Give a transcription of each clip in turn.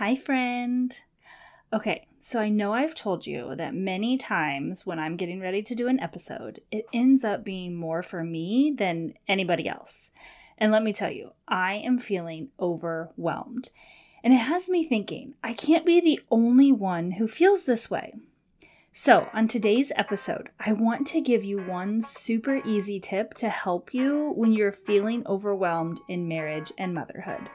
Hi, friend. Okay, so I know I've told you that many times when I'm getting ready to do an episode, it ends up being more for me than anybody else. And let me tell you, I am feeling overwhelmed. And it has me thinking, I can't be the only one who feels this way. So, on today's episode, I want to give you one super easy tip to help you when you're feeling overwhelmed in marriage and motherhood.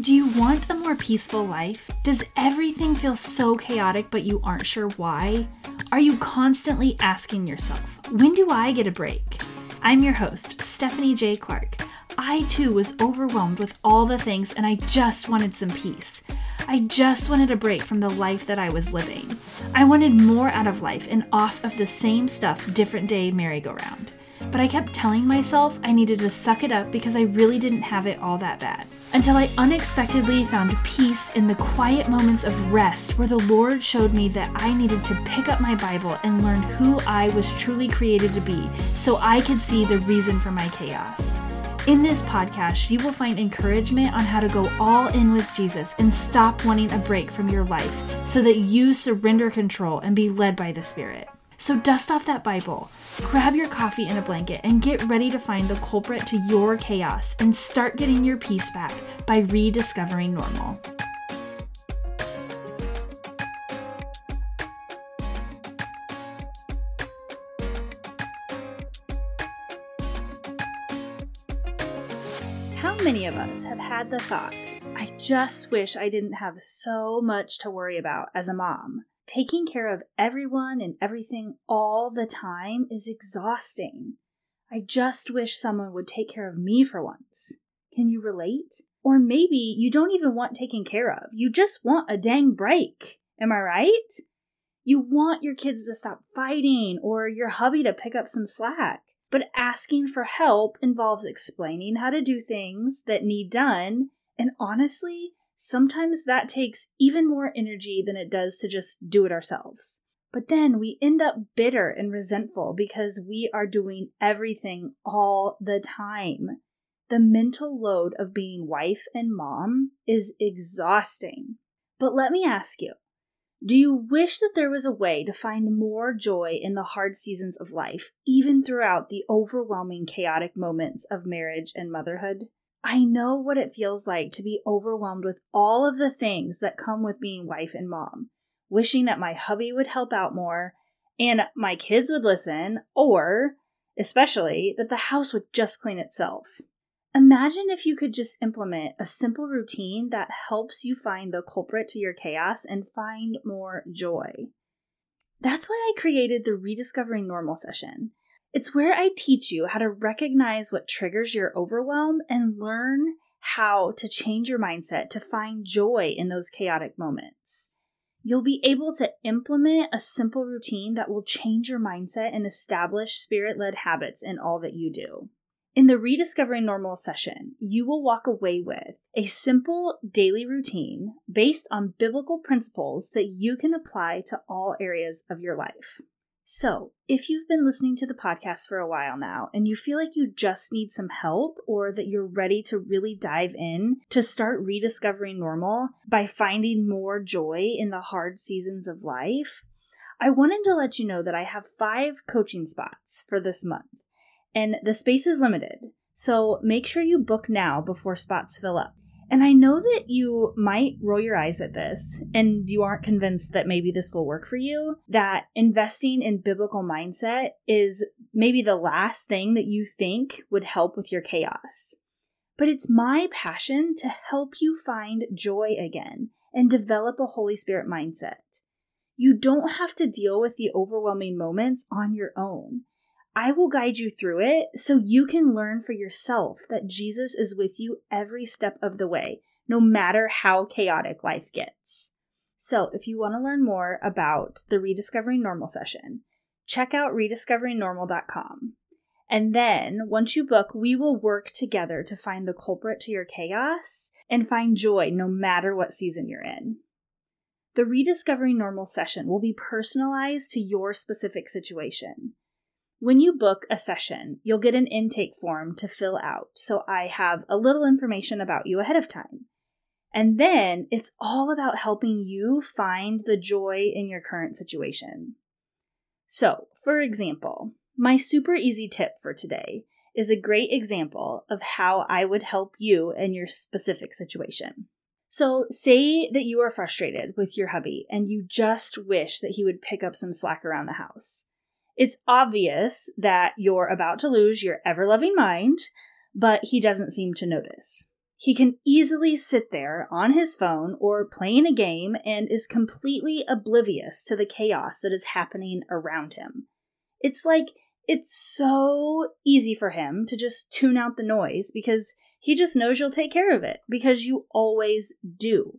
Do you want a more peaceful life? Does everything feel so chaotic but you aren't sure why? Are you constantly asking yourself, when do I get a break? I'm your host, Stephanie J. Clarke. I too was overwhelmed with all the things and I just wanted some peace. I just wanted a break from the life that I was living. I wanted more out of life and off of the same stuff, different day merry-go-round but I kept telling myself I needed to suck it up because I really didn't have it all that bad. Until I unexpectedly found peace in the quiet moments of rest where the Lord showed me that I needed to pick up my Bible and learn who I was truly created to be so I could see the reason for my chaos. In this podcast, you will find encouragement on how to go all in with Jesus and stop wanting a break from your life so that you surrender control and be led by the Spirit. So dust off that Bible, grab your coffee and a blanket, and get ready to find the culprit to your chaos and start getting your peace back by rediscovering normal. How many of us have had the thought, I just wish I didn't have so much to worry about as a mom? Taking care of everyone and everything all the time is exhausting. I just wish someone would take care of me for once. Can you relate? Or maybe you don't even want taken care of. You just want a dang break. Am I right? You want your kids to stop fighting or your hubby to pick up some slack. But asking for help involves explaining how to do things that need done. And honestly, sometimes that takes even more energy than it does to just do it ourselves. But then we end up bitter and resentful because we are doing everything all the time. The mental load of being wife and mom is exhausting. But let me ask you do you wish that there was a way to find more joy in the hard seasons of life, even throughout the overwhelming chaotic moments of marriage and motherhood? I know what it feels like to be overwhelmed with all of the things that come with being wife and mom, wishing that my hubby would help out more and my kids would listen, or especially that the house would just clean itself. Imagine if you could just implement a simple routine that helps you find the culprit to your chaos and find more joy. That's why I created the Rediscovering Normal session. It's where I teach you how to recognize what triggers your overwhelm and learn how to change your mindset to find joy in those chaotic moments. You'll be able to implement a simple routine that will change your mindset and establish spirit led habits in all that you do. In the Rediscovering Normal session, you will walk away with a simple daily routine based on biblical principles that you can apply to all areas of your life. So, if you've been listening to the podcast for a while now and you feel like you just need some help or that you're ready to really dive in to start rediscovering normal by finding more joy in the hard seasons of life, I wanted to let you know that I have five coaching spots for this month, and the space is limited. So make sure you book now before spots fill up. And I know that you might roll your eyes at this and you aren't convinced that maybe this will work for you, that investing in biblical mindset is maybe the last thing that you think would help with your chaos. But it's my passion to help you find joy again and develop a Holy Spirit mindset. You don't have to deal with the overwhelming moments on your own. I will guide you through it so you can learn for yourself that Jesus is with you every step of the way, no matter how chaotic life gets. So, if you want to learn more about the Rediscovering Normal session, check out rediscoveringnormal.com. And then, once you book, we will work together to find the culprit to your chaos and find joy no matter what season you're in. The Rediscovering Normal session will be personalized to your specific situation. When you book a session, you'll get an intake form to fill out, so I have a little information about you ahead of time. And then it's all about helping you find the joy in your current situation. So, for example, my super easy tip for today is a great example of how I would help you in your specific situation. So, say that you are frustrated with your hubby and you just wish that he would pick up some slack around the house. It's obvious that you're about to lose your ever loving mind, but he doesn't seem to notice. He can easily sit there on his phone or playing a game and is completely oblivious to the chaos that is happening around him. It's like it's so easy for him to just tune out the noise because he just knows you'll take care of it because you always do.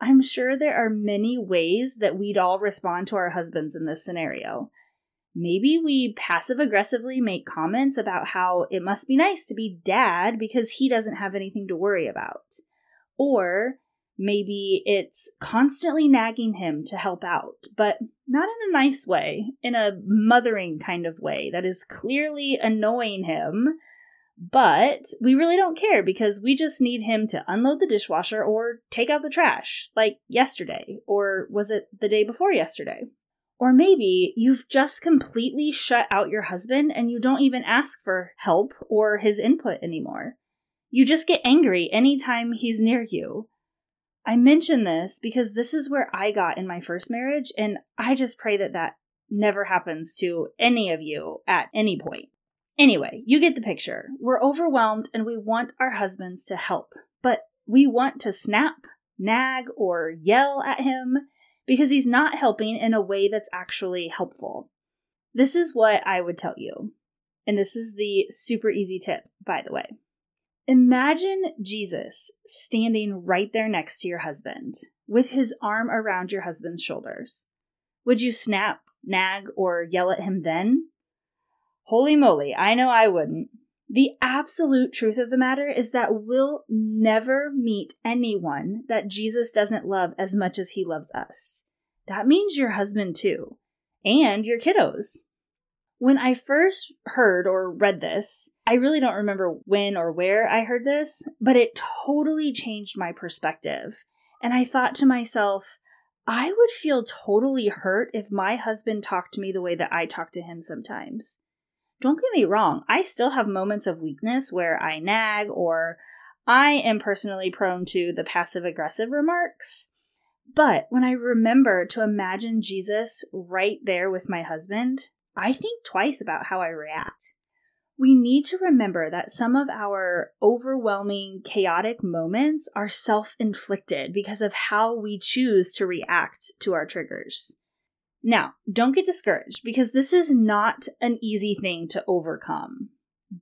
I'm sure there are many ways that we'd all respond to our husbands in this scenario. Maybe we passive aggressively make comments about how it must be nice to be dad because he doesn't have anything to worry about. Or maybe it's constantly nagging him to help out, but not in a nice way, in a mothering kind of way that is clearly annoying him. But we really don't care because we just need him to unload the dishwasher or take out the trash, like yesterday, or was it the day before yesterday? Or maybe you've just completely shut out your husband and you don't even ask for help or his input anymore. You just get angry anytime he's near you. I mention this because this is where I got in my first marriage, and I just pray that that never happens to any of you at any point. Anyway, you get the picture. We're overwhelmed and we want our husbands to help, but we want to snap, nag, or yell at him because he's not helping in a way that's actually helpful. This is what I would tell you. And this is the super easy tip, by the way. Imagine Jesus standing right there next to your husband with his arm around your husband's shoulders. Would you snap, nag, or yell at him then? Holy moly, I know I wouldn't. The absolute truth of the matter is that we'll never meet anyone that Jesus doesn't love as much as he loves us. That means your husband too, and your kiddos. When I first heard or read this, I really don't remember when or where I heard this, but it totally changed my perspective. And I thought to myself, I would feel totally hurt if my husband talked to me the way that I talk to him sometimes. Don't get me wrong, I still have moments of weakness where I nag or I am personally prone to the passive aggressive remarks. But when I remember to imagine Jesus right there with my husband, I think twice about how I react. We need to remember that some of our overwhelming, chaotic moments are self inflicted because of how we choose to react to our triggers. Now, don't get discouraged because this is not an easy thing to overcome.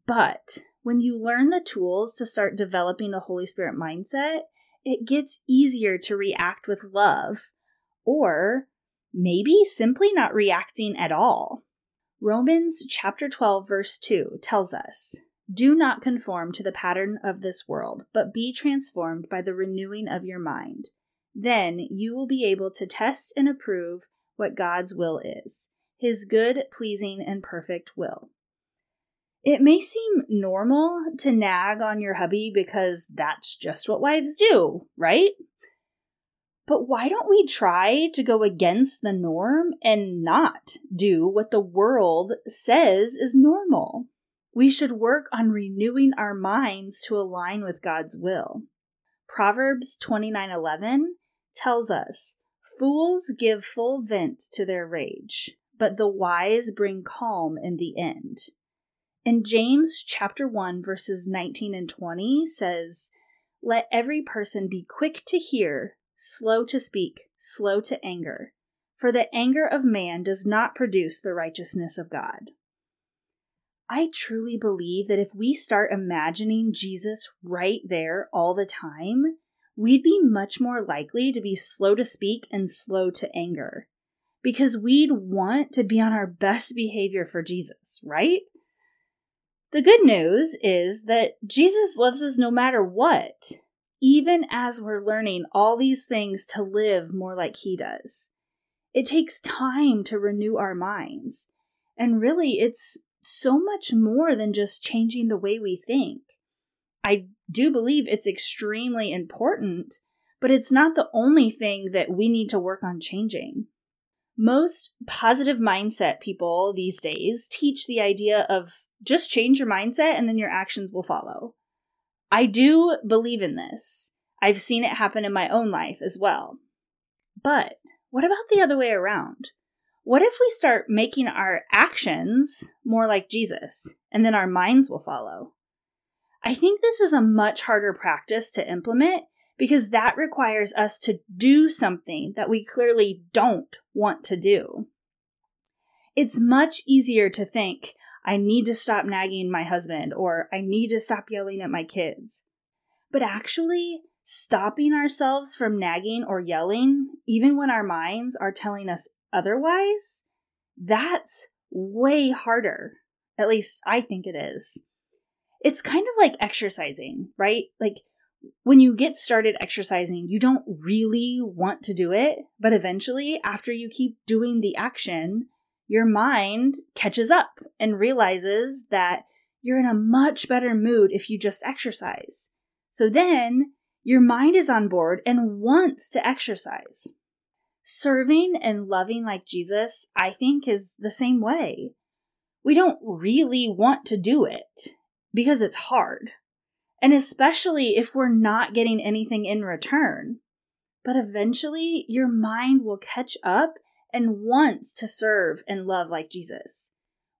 But when you learn the tools to start developing a Holy Spirit mindset, it gets easier to react with love or maybe simply not reacting at all. Romans chapter 12 verse 2 tells us, "Do not conform to the pattern of this world, but be transformed by the renewing of your mind. Then you will be able to test and approve what God's will is, his good, pleasing, and perfect will. It may seem normal to nag on your hubby because that's just what wives do, right? But why don't we try to go against the norm and not do what the world says is normal? We should work on renewing our minds to align with God's will. Proverbs 29:11 tells us, Fools give full vent to their rage, but the wise bring calm in the end. And James chapter 1 verses 19 and 20 says, "Let every person be quick to hear, slow to speak, slow to anger, for the anger of man does not produce the righteousness of God." I truly believe that if we start imagining Jesus right there all the time, we'd be much more likely to be slow to speak and slow to anger because we'd want to be on our best behavior for Jesus, right? The good news is that Jesus loves us no matter what, even as we're learning all these things to live more like He does. It takes time to renew our minds. And really, it's so much more than just changing the way we think. I do believe it's extremely important, but it's not the only thing that we need to work on changing. Most positive mindset people these days teach the idea of just change your mindset and then your actions will follow. I do believe in this. I've seen it happen in my own life as well. But what about the other way around? What if we start making our actions more like Jesus and then our minds will follow? I think this is a much harder practice to implement because that requires us to do something that we clearly don't want to do. It's much easier to think, I need to stop nagging my husband or I need to stop yelling at my kids. But actually, stopping ourselves from nagging or yelling, even when our minds are telling us otherwise, that's way harder. At least I think it is. It's kind of like exercising, right? Like when you get started exercising, you don't really want to do it, but eventually, after you keep doing the action, your mind catches up and realizes that you're in a much better mood if you just exercise. So then your mind is on board and wants to exercise. Serving and loving like Jesus, I think, is the same way. We don't really want to do it because it's hard and especially if we're not getting anything in return. But eventually, your mind will catch up and wants to serve and love like Jesus.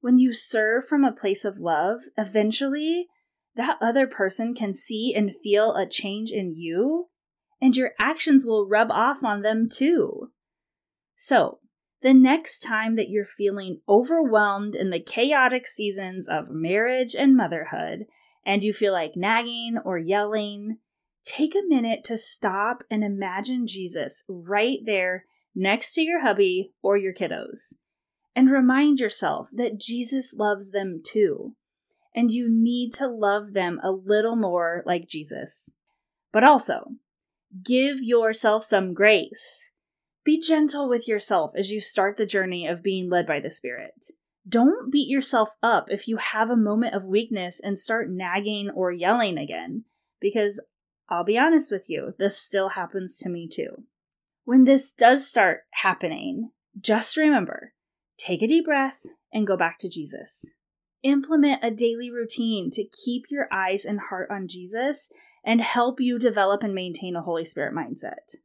When you serve from a place of love, eventually that other person can see and feel a change in you, and your actions will rub off on them too. So, the next time that you're feeling overwhelmed in the chaotic seasons of marriage and motherhood, and you feel like nagging or yelling, take a minute to stop and imagine Jesus right there next to your hubby or your kiddos. And remind yourself that Jesus loves them too. And you need to love them a little more like Jesus. But also, give yourself some grace. Be gentle with yourself as you start the journey of being led by the Spirit. Don't beat yourself up if you have a moment of weakness and start nagging or yelling again, because I'll be honest with you, this still happens to me too. When this does start happening, just remember take a deep breath and go back to Jesus. Implement a daily routine to keep your eyes and heart on Jesus and help you develop and maintain a Holy Spirit mindset.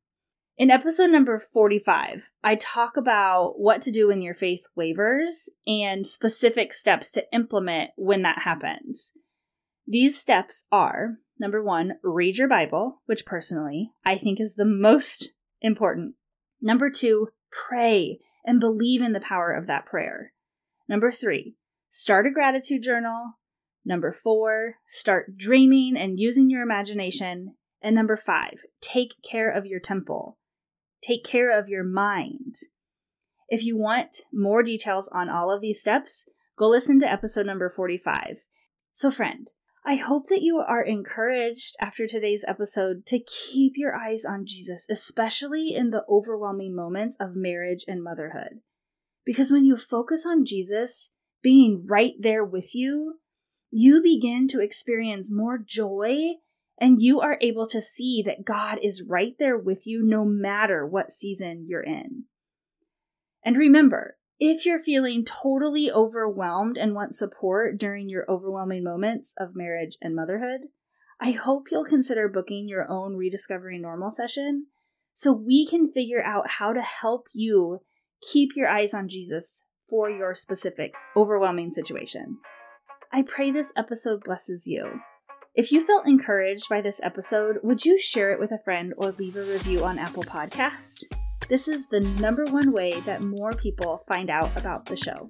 In episode number 45, I talk about what to do when your faith wavers and specific steps to implement when that happens. These steps are number one, read your Bible, which personally I think is the most important. Number two, pray and believe in the power of that prayer. Number three, start a gratitude journal. Number four, start dreaming and using your imagination. And number five, take care of your temple. Take care of your mind. If you want more details on all of these steps, go listen to episode number 45. So, friend, I hope that you are encouraged after today's episode to keep your eyes on Jesus, especially in the overwhelming moments of marriage and motherhood. Because when you focus on Jesus being right there with you, you begin to experience more joy and you are able to see that God is right there with you no matter what season you're in. And remember, if you're feeling totally overwhelmed and want support during your overwhelming moments of marriage and motherhood, I hope you'll consider booking your own Rediscovering Normal session so we can figure out how to help you keep your eyes on Jesus for your specific overwhelming situation. I pray this episode blesses you. If you felt encouraged by this episode, would you share it with a friend or leave a review on Apple Podcast? This is the number one way that more people find out about the show.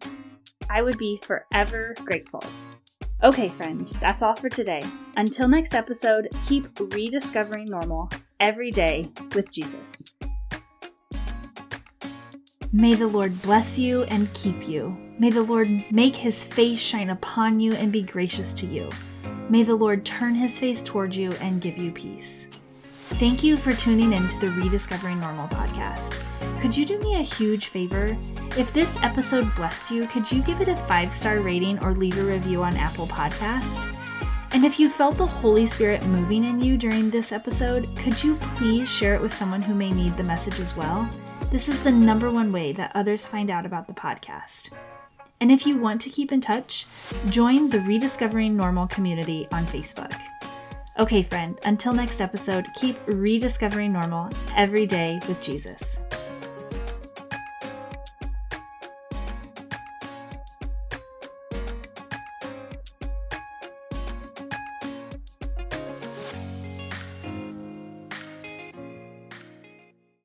I would be forever grateful. Okay, friend, that's all for today. Until next episode, keep rediscovering normal every day with Jesus. May the Lord bless you and keep you. May the Lord make his face shine upon you and be gracious to you. May the Lord turn his face toward you and give you peace. Thank you for tuning in to the Rediscovering Normal podcast. Could you do me a huge favor? If this episode blessed you, could you give it a five star rating or leave a review on Apple Podcast? And if you felt the Holy Spirit moving in you during this episode, could you please share it with someone who may need the message as well? This is the number one way that others find out about the podcast. And if you want to keep in touch, join the Rediscovering Normal community on Facebook. Okay, friend, until next episode, keep rediscovering normal every day with Jesus.